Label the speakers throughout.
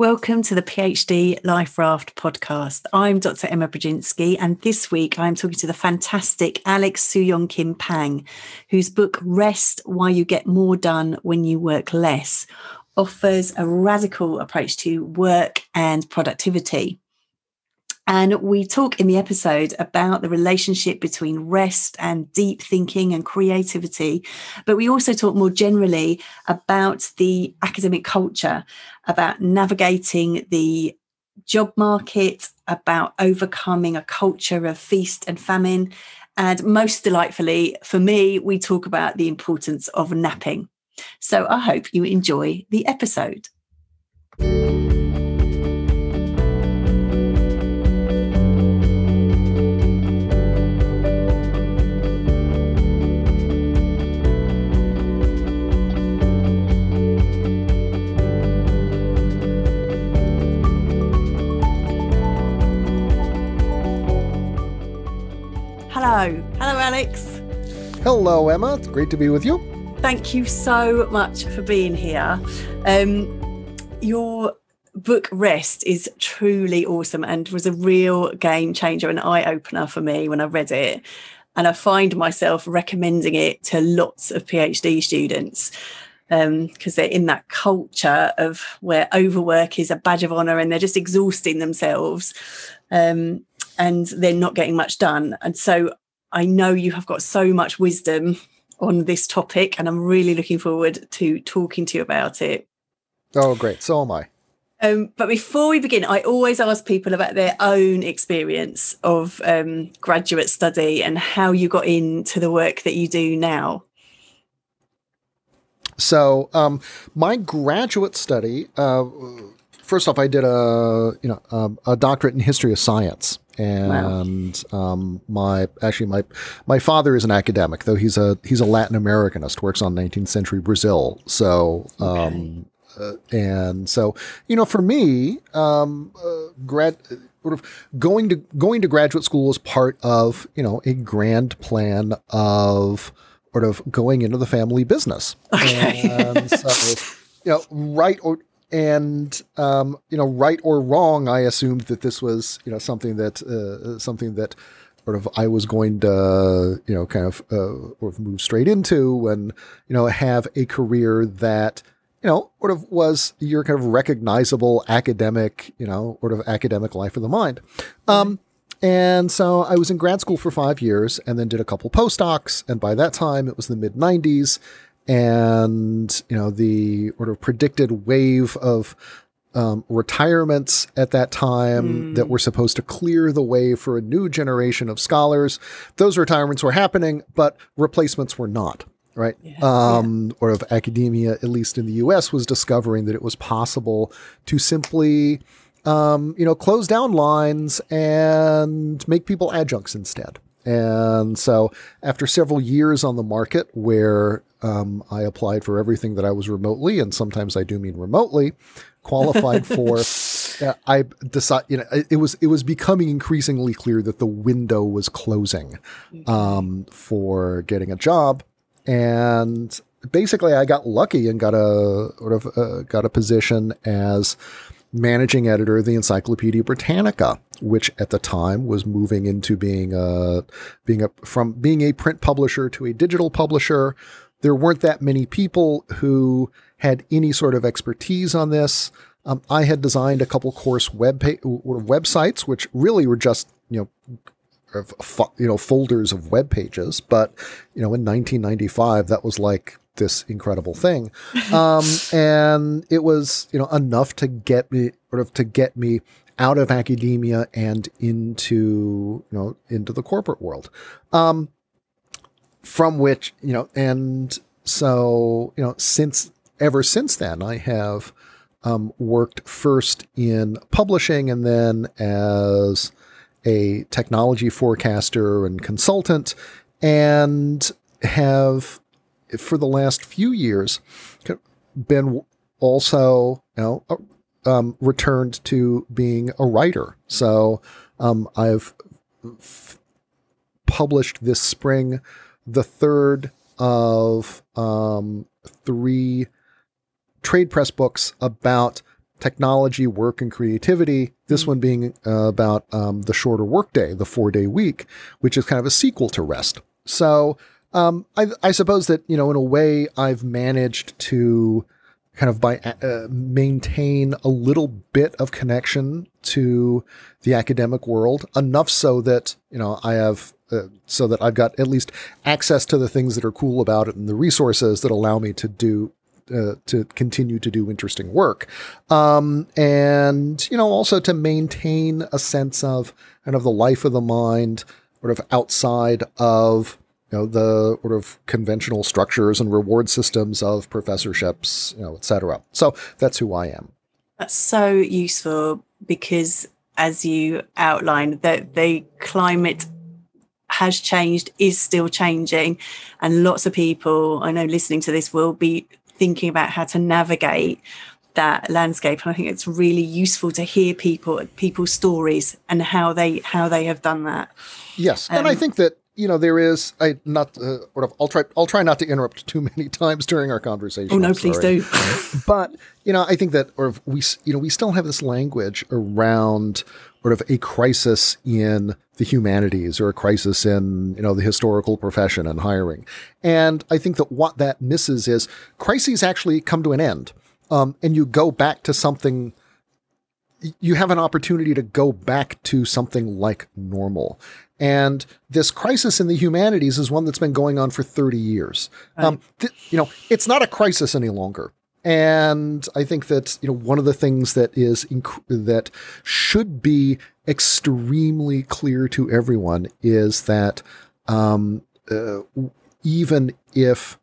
Speaker 1: Welcome to the PhD Life Raft podcast. I'm Dr. Emma Brodzinski, and this week I'm talking to the fantastic Alex Soojung-Kim Pang, whose book Rest Why You Get More Done When You Work Less offers a radical approach to work and productivity. And we talk in the episode about the relationship between rest and deep thinking and creativity. But we also talk more generally about the academic culture, about navigating the job market, about overcoming a culture of feast and famine. And most delightfully, for me, we talk about the importance of napping. So I hope you enjoy the episode. Alex.
Speaker 2: Hello, Emma. It's great to be with you.
Speaker 1: Thank you so much for being here. Um, your book Rest is truly awesome and was a real game changer, and eye opener for me when I read it. And I find myself recommending it to lots of PhD students because um, they're in that culture of where overwork is a badge of honor and they're just exhausting themselves. Um, and they're not getting much done. And so I know you have got so much wisdom on this topic, and I'm really looking forward to talking to you about it.
Speaker 2: Oh, great. So am I.
Speaker 1: Um, but before we begin, I always ask people about their own experience of um, graduate study and how you got into the work that you do now.
Speaker 2: So, um, my graduate study, uh, first off, I did a you know um, a doctorate in history of science, and wow. um, my actually my my father is an academic, though he's a he's a Latin Americanist, works on 19th century Brazil. So. Okay. Um, uh, and so, you know, for me, um, uh, grad, sort of going to going to graduate school is part of you know a grand plan of sort of going into the family business.
Speaker 1: Okay.
Speaker 2: And so, you know, right or and um, you know, right or wrong, I assumed that this was you know something that uh, something that sort of I was going to you know kind of uh, move straight into and you know have a career that you know sort of was your kind of recognizable academic you know sort of academic life of the mind. Um, and so I was in grad school for five years and then did a couple postdocs. And by that time, it was the mid 90s and you know the sort of predicted wave of um, retirements at that time mm. that were supposed to clear the way for a new generation of scholars. Those retirements were happening, but replacements were not. Right, yeah, um, yeah. or of academia, at least in the U.S., was discovering that it was possible to simply, um, you know, close down lines and make people adjuncts instead. And so, after several years on the market where um, I applied for everything that I was remotely, and sometimes I do mean remotely, qualified for. uh, I decided, you know, it was it was becoming increasingly clear that the window was closing um, for getting a job, and basically I got lucky and got a sort of uh, got a position as managing editor of the Encyclopedia Britannica, which at the time was moving into being a being a from being a print publisher to a digital publisher. There weren't that many people who had any sort of expertise on this. Um, I had designed a couple course web pa- websites, which really were just you know you know folders of web pages. But you know, in 1995, that was like this incredible thing, um, and it was you know enough to get me sort of to get me out of academia and into you know into the corporate world. Um, from which you know, and so you know, since ever since then, I have um, worked first in publishing and then as a technology forecaster and consultant, and have for the last few years been also you know um, returned to being a writer. So um, I've f- published this spring the third of um, three trade press books about technology, work, and creativity. This one being uh, about um, the shorter workday, the four day week, which is kind of a sequel to Rest. So um, I, I, suppose that you know, in a way, I've managed to kind of by uh, maintain a little bit of connection to the academic world, enough so that you know I have. Uh, so that I've got at least access to the things that are cool about it and the resources that allow me to do uh, to continue to do interesting work, um, and you know also to maintain a sense of kind of the life of the mind, sort of outside of you know the sort of conventional structures and reward systems of professorships, you know, etc. So that's who I am.
Speaker 1: That's so useful because, as you outlined, that the climate has changed, is still changing, and lots of people I know listening to this will be thinking about how to navigate that landscape. And i think it's really useful to hear people people's stories and how they how they have done that.
Speaker 2: Yes. Um, and i um, think that you know there is I not uh, I'll try I'll try not to interrupt too many times during our conversation.
Speaker 1: Oh no, please do.
Speaker 2: but you know I think that or we you know we still have this language around sort of a crisis in the humanities or a crisis in you know the historical profession and hiring, and I think that what that misses is crises actually come to an end, um, and you go back to something you have an opportunity to go back to something like normal. And this crisis in the humanities is one that's been going on for 30 years. Right. Um, th- you know, it's not a crisis any longer. And I think that you know one of the things that is inc- that should be extremely clear to everyone is that um, uh, even if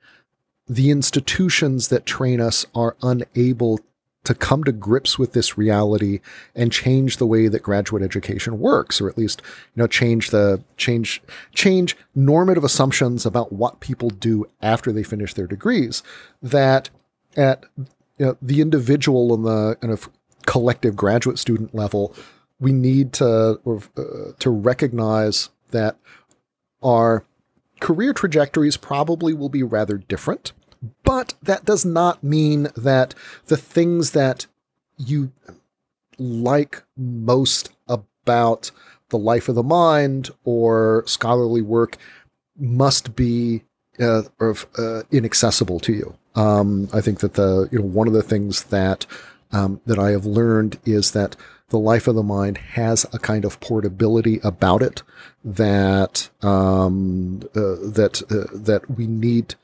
Speaker 2: the institutions that train us are unable to come to grips with this reality and change the way that graduate education works or at least you know change the change change normative assumptions about what people do after they finish their degrees that at you know, the individual and the kind of collective graduate student level we need to uh, to recognize that our career trajectories probably will be rather different but that does not mean that the things that you like most about the life of the mind or scholarly work must be uh, uh, inaccessible to you. Um, I think that the you know one of the things that um, that I have learned is that the life of the mind has a kind of portability about it that um, uh, that uh, that we need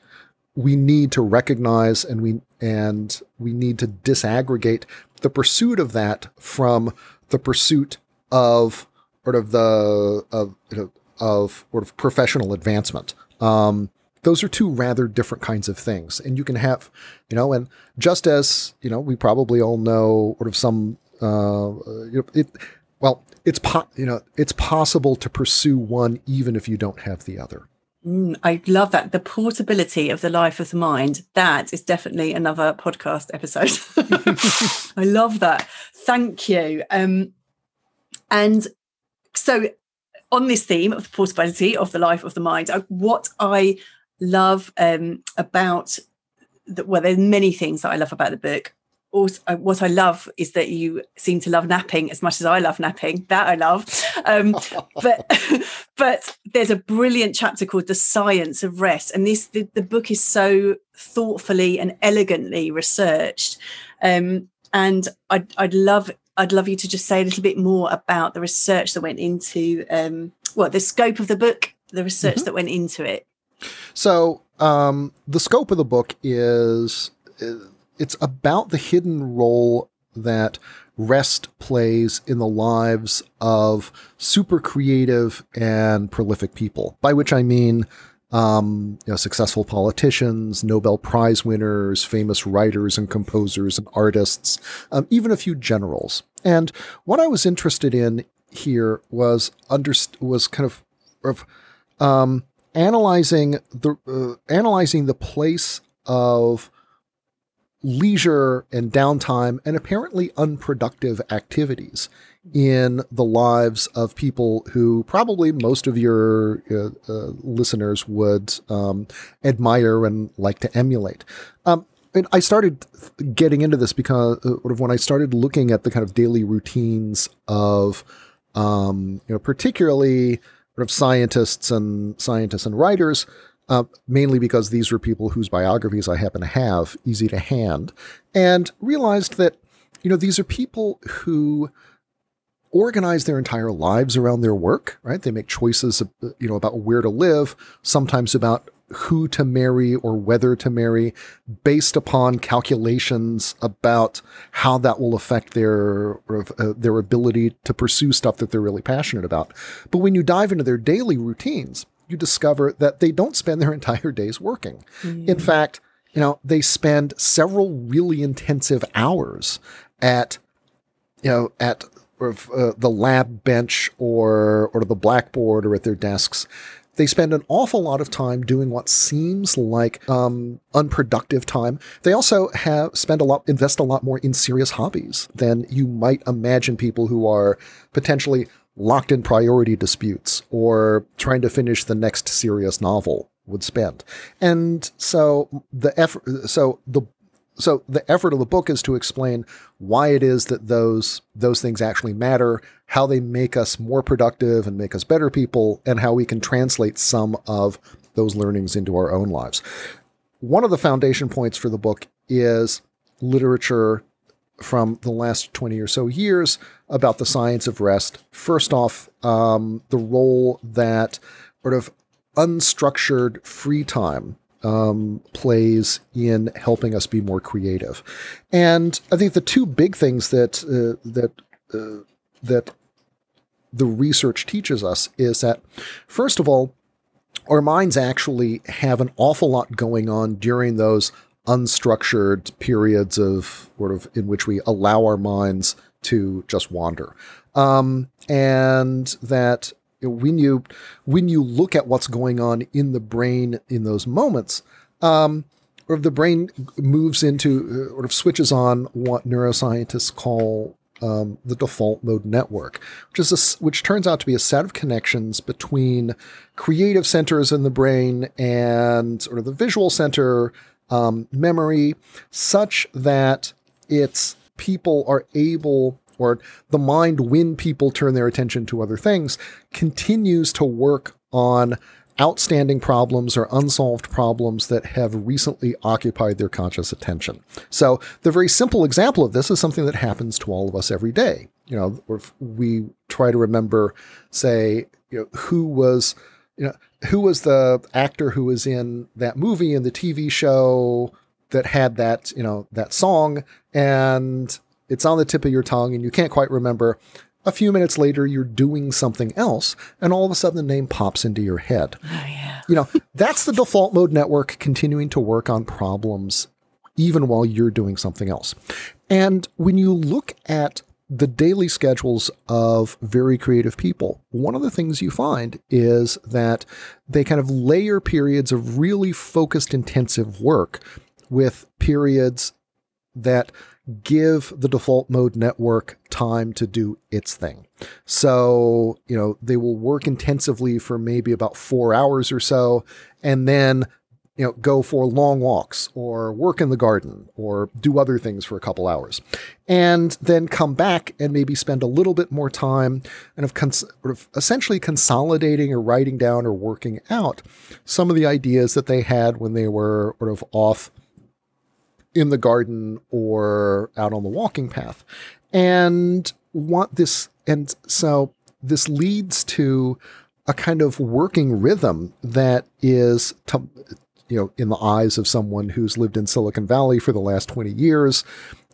Speaker 2: we need to recognize and we and we need to disaggregate the pursuit of that from the pursuit of sort of the of you know, of sort of professional advancement. Um, those are two rather different kinds of things, and you can have you know, and just as you know, we probably all know sort of some uh, you know, it well, it's po- you know, it's possible to pursue one even if you don't have the other.
Speaker 1: Mm, I love that. The portability of the life of the mind. That is definitely another podcast episode. I love that. Thank you. Um, and so, on this theme of the portability of the life of the mind, uh, what I love um, about the, well, there's many things that I love about the book also what I love is that you seem to love napping as much as I love napping. That I love. Um, but but there's a brilliant chapter called "The Science of Rest," and this the, the book is so thoughtfully and elegantly researched. Um, and I'd I'd love I'd love you to just say a little bit more about the research that went into um, well the scope of the book, the research mm-hmm. that went into it.
Speaker 2: So um, the scope of the book is it's about the hidden role that rest plays in the lives of super creative and prolific people, by which I mean um, you know, successful politicians, Nobel Prize winners, famous writers and composers and artists, um, even a few generals. And what I was interested in here was under was kind of, of um, analyzing the uh, analyzing the place of leisure and downtime and apparently unproductive activities in the lives of people who probably most of your uh, uh, listeners would um, admire and like to emulate. Um, and I started getting into this because uh, sort of when I started looking at the kind of daily routines of, um, you know, particularly sort of scientists and scientists and writers, uh, mainly because these were people whose biographies I happen to have easy to hand, and realized that, you know, these are people who organize their entire lives around their work, right? They make choices, you know, about where to live, sometimes about who to marry or whether to marry based upon calculations about how that will affect their uh, their ability to pursue stuff that they're really passionate about. But when you dive into their daily routines, you discover that they don't spend their entire days working. Mm. In fact, you know, they spend several really intensive hours at you know, at uh, the lab bench or or the blackboard or at their desks they spend an awful lot of time doing what seems like um, unproductive time. They also have spend a lot, invest a lot more in serious hobbies than you might imagine people who are potentially locked in priority disputes or trying to finish the next serious novel would spend. And so the effort, so the so the effort of the book is to explain why it is that those those things actually matter, how they make us more productive and make us better people, and how we can translate some of those learnings into our own lives. One of the foundation points for the book is literature from the last 20 or so years about the science of rest. First off, um, the role that sort of unstructured free time um, plays in helping us be more creative. And I think the two big things that uh, that uh, that the research teaches us is that first of all, our minds actually have an awful lot going on during those unstructured periods of sort of in which we allow our minds to just wander. Um, and that when you when you look at what's going on in the brain in those moments, um, or the brain moves into uh, or switches on what neuroscientists call um, the default mode network, which is a, which turns out to be a set of connections between creative centers in the brain and sort of the visual center um, memory, such that it's people are able or the mind, when people turn their attention to other things, continues to work on outstanding problems or unsolved problems that have recently occupied their conscious attention. So, the very simple example of this is something that happens to all of us every day. You know, we try to remember, say, you know, who was, you know, who was the actor who was in that movie and the TV show that had that, you know, that song, and it's on the tip of your tongue and you can't quite remember. A few minutes later, you're doing something else, and all of a sudden the name pops into your head.
Speaker 1: Oh, yeah.
Speaker 2: You know, that's the default mode network continuing to work on problems even while you're doing something else. And when you look at the daily schedules of very creative people, one of the things you find is that they kind of layer periods of really focused, intensive work with periods that give the default mode network time to do its thing. So, you know, they will work intensively for maybe about four hours or so, and then, you know, go for long walks or work in the garden or do other things for a couple hours. And then come back and maybe spend a little bit more time and of, cons- of essentially consolidating or writing down or working out some of the ideas that they had when they were sort of off in the garden or out on the walking path. And want this and so this leads to a kind of working rhythm that is to, you know in the eyes of someone who's lived in Silicon Valley for the last 20 years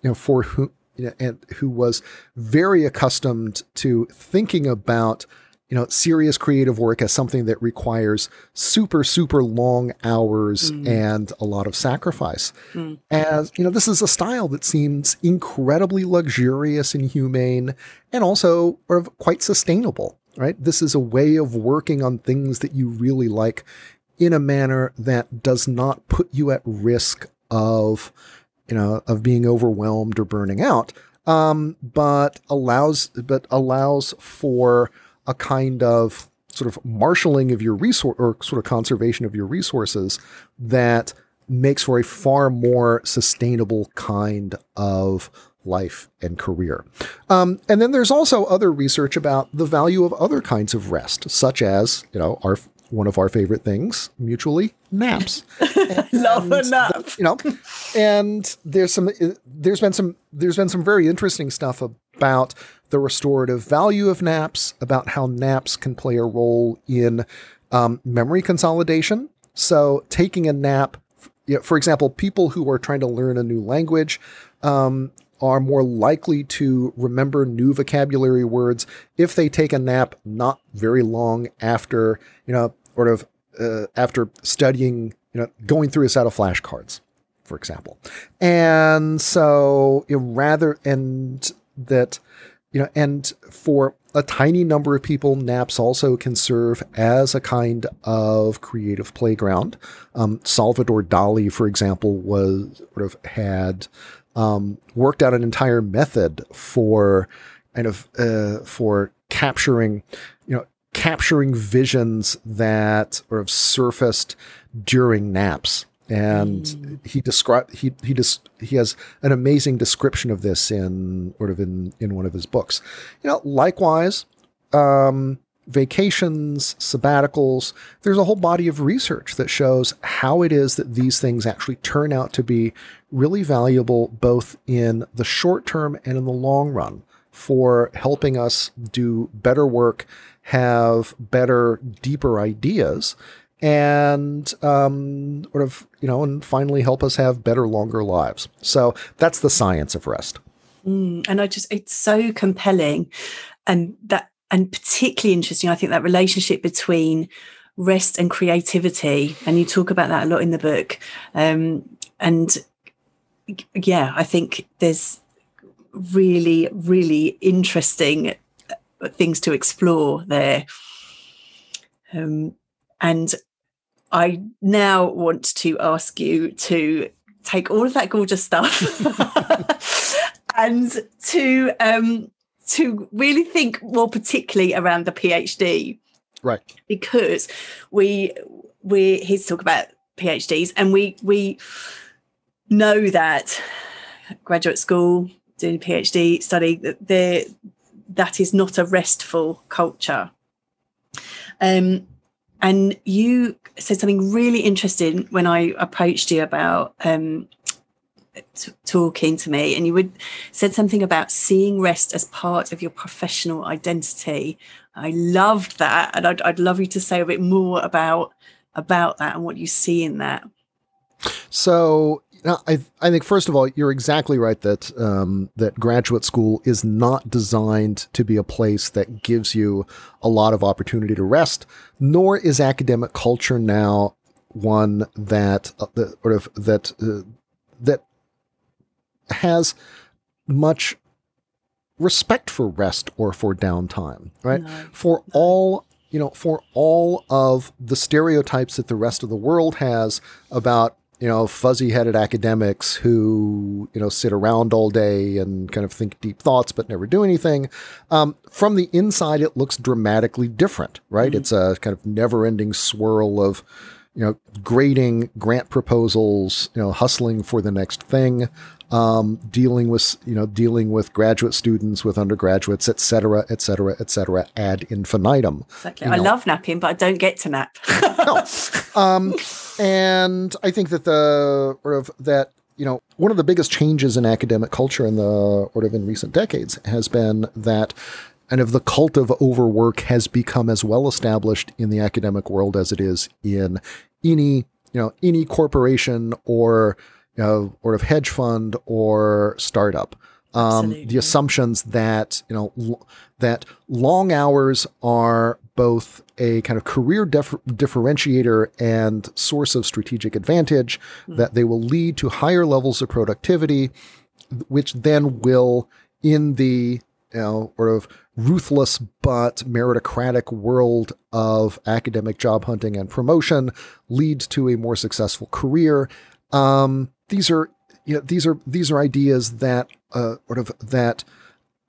Speaker 2: you know for who you know, and who was very accustomed to thinking about you know, serious creative work as something that requires super, super long hours mm. and a lot of sacrifice. Mm. As, you know, this is a style that seems incredibly luxurious and humane and also sort of quite sustainable, right? This is a way of working on things that you really like in a manner that does not put you at risk of, you know, of being overwhelmed or burning out. Um, but allows, but allows for, a kind of sort of marshaling of your resource or sort of conservation of your resources that makes for a far more sustainable kind of life and career. Um, and then there's also other research about the value of other kinds of rest, such as, you know, our one of our favorite things mutually naps.
Speaker 1: Love a nap.
Speaker 2: you know and there's some there's been some there's been some very interesting stuff about the restorative value of naps about how naps can play a role in um, memory consolidation. So taking a nap you know, for example people who are trying to learn a new language um, are more likely to remember new vocabulary words if they take a nap not very long after, you know, sort of uh, after studying, you know, going through a set of flashcards, for example. And so you know, rather, and that, you know, and for a tiny number of people, naps also can serve as a kind of creative playground. Um, Salvador Dali, for example, was sort of had um, worked out an entire method for kind of uh, for capturing, you know, capturing visions that sort of surfaced during naps. And he described he he just he has an amazing description of this in sort of in in one of his books. You know, likewise, um, vacations, sabbaticals, there's a whole body of research that shows how it is that these things actually turn out to be really valuable both in the short term and in the long run for helping us do better work, have better, deeper ideas, and um, sort of, you know, and finally help us have better, longer lives. So that's the science of rest.
Speaker 1: Mm, and I just, it's so compelling. And that and particularly interesting, I think that relationship between rest and creativity, and you talk about that a lot in the book. Um, and yeah, I think there's really, really interesting uh, things to explore there. Um, and I now want to ask you to take all of that gorgeous stuff and to um, to really think more particularly around the PhD.
Speaker 2: Right.
Speaker 1: Because we we're here to talk about PhDs and we we know that graduate school, doing a PhD study, that that is not a restful culture. Um, and you said something really interesting when I approached you about um, t- talking to me and you would said something about seeing rest as part of your professional identity i loved that and I'd, I'd love you to say a bit more about about that and what you see in that
Speaker 2: so I, I think first of all, you're exactly right that um, that graduate school is not designed to be a place that gives you a lot of opportunity to rest, nor is academic culture now one that uh, that sort of that uh, that has much respect for rest or for downtime, right? No. For all you know, for all of the stereotypes that the rest of the world has about you know fuzzy-headed academics who you know sit around all day and kind of think deep thoughts but never do anything. Um, from the inside, it looks dramatically different, right? Mm-hmm. It's a kind of never-ending swirl of you know, grading grant proposals, you know, hustling for the next thing, um, dealing with, you know, dealing with graduate students, with undergraduates, et cetera, et cetera, et cetera, ad infinitum.
Speaker 1: Exactly. I know. love napping, but I don't get to nap.
Speaker 2: no. Um, and I think that the sort of that you know, one of the biggest changes in academic culture in the sort of in recent decades has been that and if the cult of overwork has become as well established in the academic world as it is in any you know any corporation or you know, or of hedge fund or startup. Um, the assumptions that you know l- that long hours are both a kind of career dif- differentiator and source of strategic advantage, mm. that they will lead to higher levels of productivity, which then will, in the you know, sort of ruthless but meritocratic world of academic job hunting and promotion leads to a more successful career. Um, these are you know these are these are ideas that uh, sort of that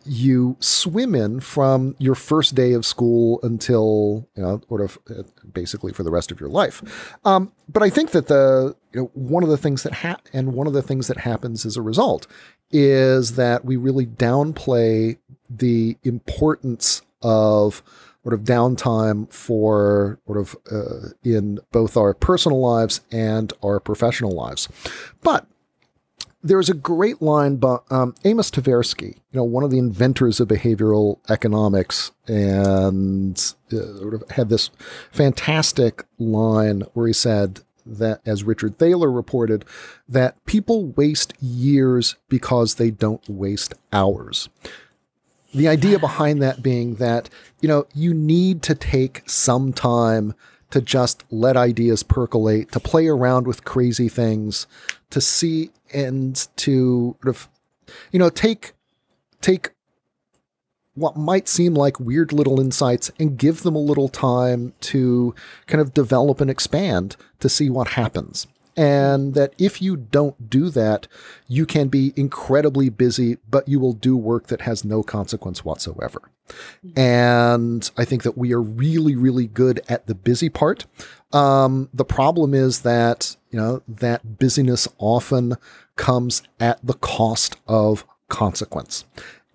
Speaker 2: you swim in from your first day of school until you know sort of uh, basically for the rest of your life. Um, but i think that the you know one of the things that ha- and one of the things that happens as a result is that we really downplay the importance of sort of downtime for sort of uh, in both our personal lives and our professional lives. But there's a great line by um, Amos Tversky, you know, one of the inventors of behavioral economics, and uh, sort of had this fantastic line where he said that, as Richard Thaler reported, that people waste years because they don't waste hours. The idea behind that being that, you know, you need to take some time to just let ideas percolate, to play around with crazy things, to see and to sort of, you know, take take what might seem like weird little insights and give them a little time to kind of develop and expand to see what happens. And that if you don't do that, you can be incredibly busy, but you will do work that has no consequence whatsoever. And I think that we are really, really good at the busy part. Um, the problem is that, you know, that busyness often comes at the cost of consequence.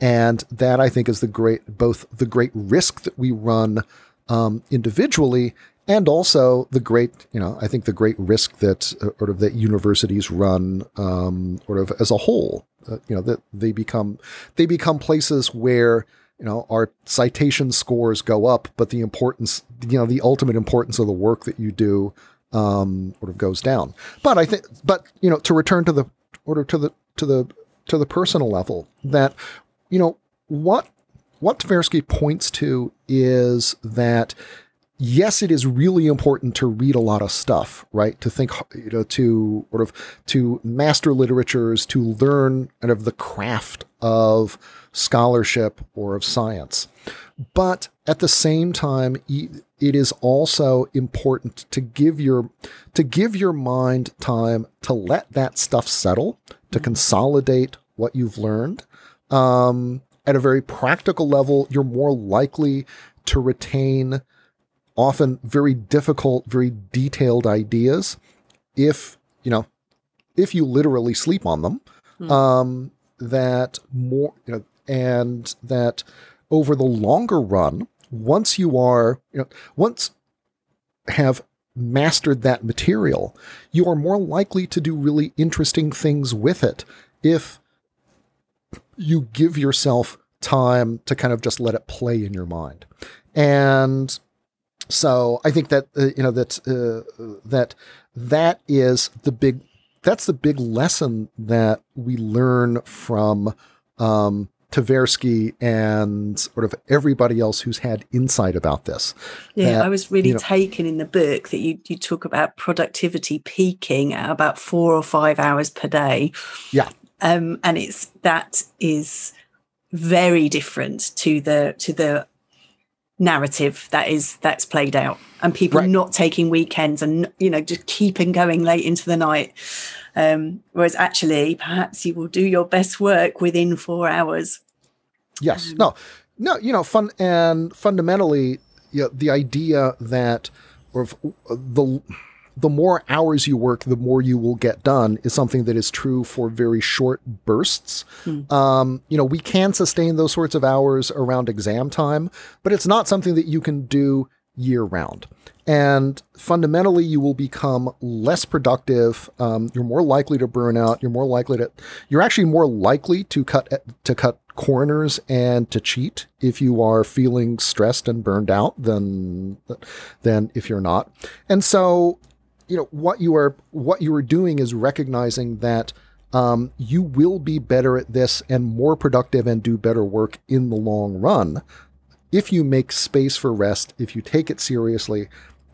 Speaker 2: And that I think is the great, both the great risk that we run um, individually and also the great, you know, I think the great risk that uh, sort of that universities run, um, sort of as a whole, uh, you know, that they become they become places where you know our citation scores go up, but the importance, you know, the ultimate importance of the work that you do um, sort of goes down. But I think, but you know, to return to the order to the to the to the personal level, that you know what what Tversky points to is that yes, it is really important to read a lot of stuff, right? To think, you know, to sort of to master literatures, to learn kind of the craft of scholarship or of science. But at the same time, it is also important to give your to give your mind time to let that stuff settle, to consolidate what you've learned. Um, at a very practical level, you're more likely to retain often very difficult, very detailed ideas if, you know, if you literally sleep on them. Hmm. Um, that more, you know, and that over the longer run, once you are, you know, once have mastered that material, you are more likely to do really interesting things with it if you give yourself time to kind of just let it play in your mind. And so I think that uh, you know that uh, that that is the big that's the big lesson that we learn from um, Tversky and sort of everybody else who's had insight about this.
Speaker 1: Yeah, that, I was really you know, taken in the book that you you talk about productivity peaking at about four or five hours per day.
Speaker 2: Yeah,
Speaker 1: um, and it's that is very different to the to the narrative that is that's played out and people right. not taking weekends and you know just keeping going late into the night. Um, whereas actually perhaps you will do your best work within four hours.
Speaker 2: Yes. Um, no no you know fun and fundamentally you know, the idea that or the the more hours you work, the more you will get done is something that is true for very short bursts. Hmm. Um, you know, we can sustain those sorts of hours around exam time, but it's not something that you can do year round. And fundamentally, you will become less productive. Um, you're more likely to burn out. You're more likely to. You're actually more likely to cut to cut corners and to cheat if you are feeling stressed and burned out than than if you're not. And so you know what you are what you are doing is recognizing that um, you will be better at this and more productive and do better work in the long run. If you make space for rest if you take it seriously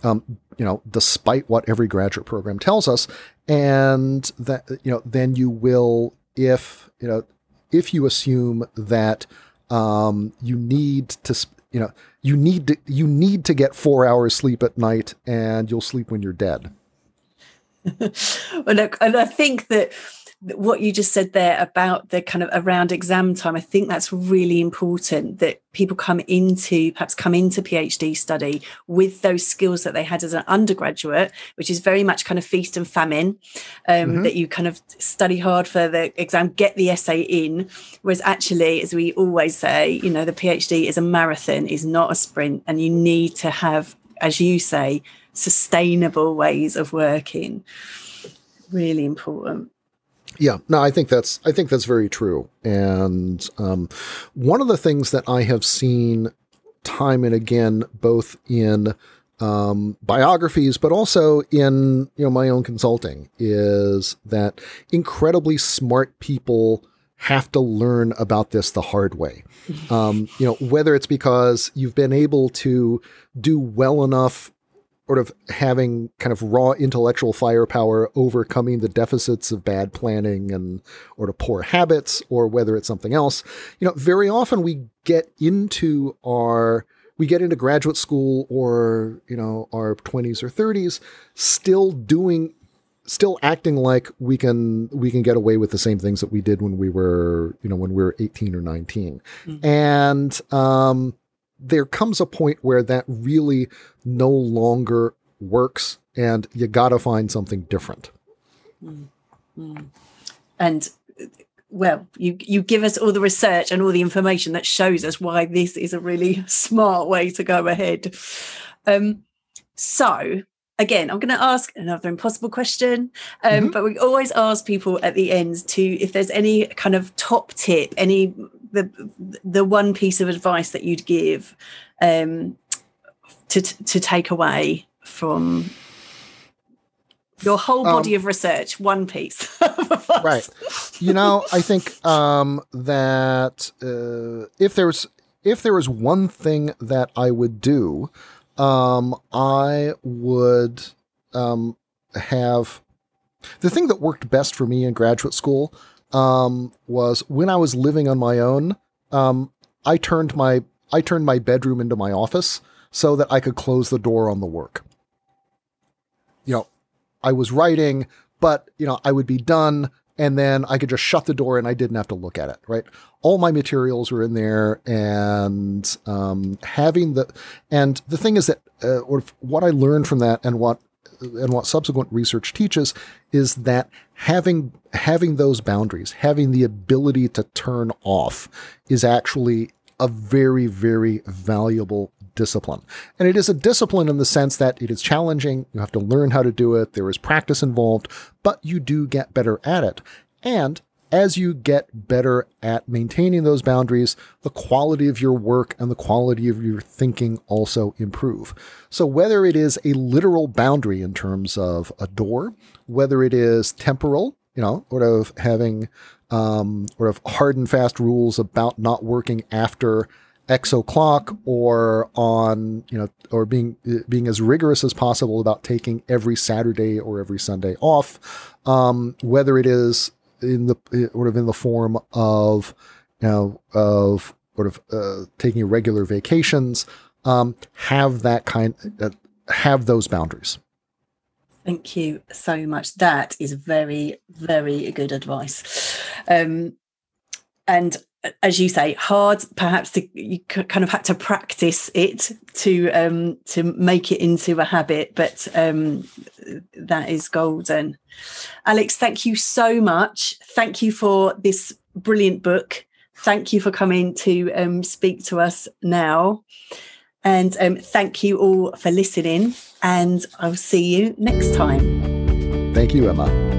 Speaker 2: um, you know despite what every graduate program tells us and that you know then you will if you know if you assume that um, you need to you know you need to you need to get four hours sleep at night and you'll sleep when you're dead
Speaker 1: and, I, and I think that what you just said there about the kind of around exam time, I think that's really important that people come into perhaps come into PhD study with those skills that they had as an undergraduate, which is very much kind of feast and famine, um, mm-hmm. that you kind of study hard for the exam, get the essay in. Whereas actually, as we always say, you know, the PhD is a marathon, is not a sprint, and you need to have, as you say, sustainable ways of working. Really important.
Speaker 2: Yeah, no, I think that's I think that's very true. And um, one of the things that I have seen time and again, both in um, biographies, but also in you know my own consulting, is that incredibly smart people have to learn about this the hard way. Um, you know, whether it's because you've been able to do well enough sort of having kind of raw intellectual firepower overcoming the deficits of bad planning and or to poor habits or whether it's something else you know very often we get into our we get into graduate school or you know our 20s or 30s still doing still acting like we can we can get away with the same things that we did when we were you know when we were 18 or 19 mm-hmm. and um there comes a point where that really no longer works and you got to find something different.
Speaker 1: Mm-hmm. And well, you you give us all the research and all the information that shows us why this is a really smart way to go ahead. Um, so again, I'm going to ask another impossible question, um, mm-hmm. but we always ask people at the end to if there's any kind of top tip, any the the one piece of advice that you'd give um, to to take away from your whole body um, of research one piece
Speaker 2: right. You know i think um, that uh, if there was if there was one thing that i would do um, i would um, have the thing that worked best for me in graduate school um, was when I was living on my own. Um, I turned my I turned my bedroom into my office so that I could close the door on the work. You know, I was writing, but you know, I would be done and then I could just shut the door and I didn't have to look at it, right? All my materials were in there and um, having the and the thing is that uh, what I learned from that and what and what subsequent research teaches is that having having those boundaries, having the ability to turn off is actually a very very valuable discipline. And it is a discipline in the sense that it is challenging, you have to learn how to do it, there is practice involved, but you do get better at it. And as you get better at maintaining those boundaries, the quality of your work and the quality of your thinking also improve. So, whether it is a literal boundary in terms of a door, whether it is temporal, you know, sort of having um, sort of hard and fast rules about not working after X o'clock or on, you know, or being being as rigorous as possible about taking every Saturday or every Sunday off, um, whether it is in the sort of in the form of you know of sort of uh, taking regular vacations um, have that kind uh, have those boundaries.
Speaker 1: Thank you so much. That is very very good advice. Um, and as you say, hard perhaps to you kind of had to practice it to um to make it into a habit, but um that is golden. Alex, thank you so much. Thank you for this brilliant book. Thank you for coming to um, speak to us now. And um, thank you all for listening. And I'll see you next time.
Speaker 2: Thank you, Emma.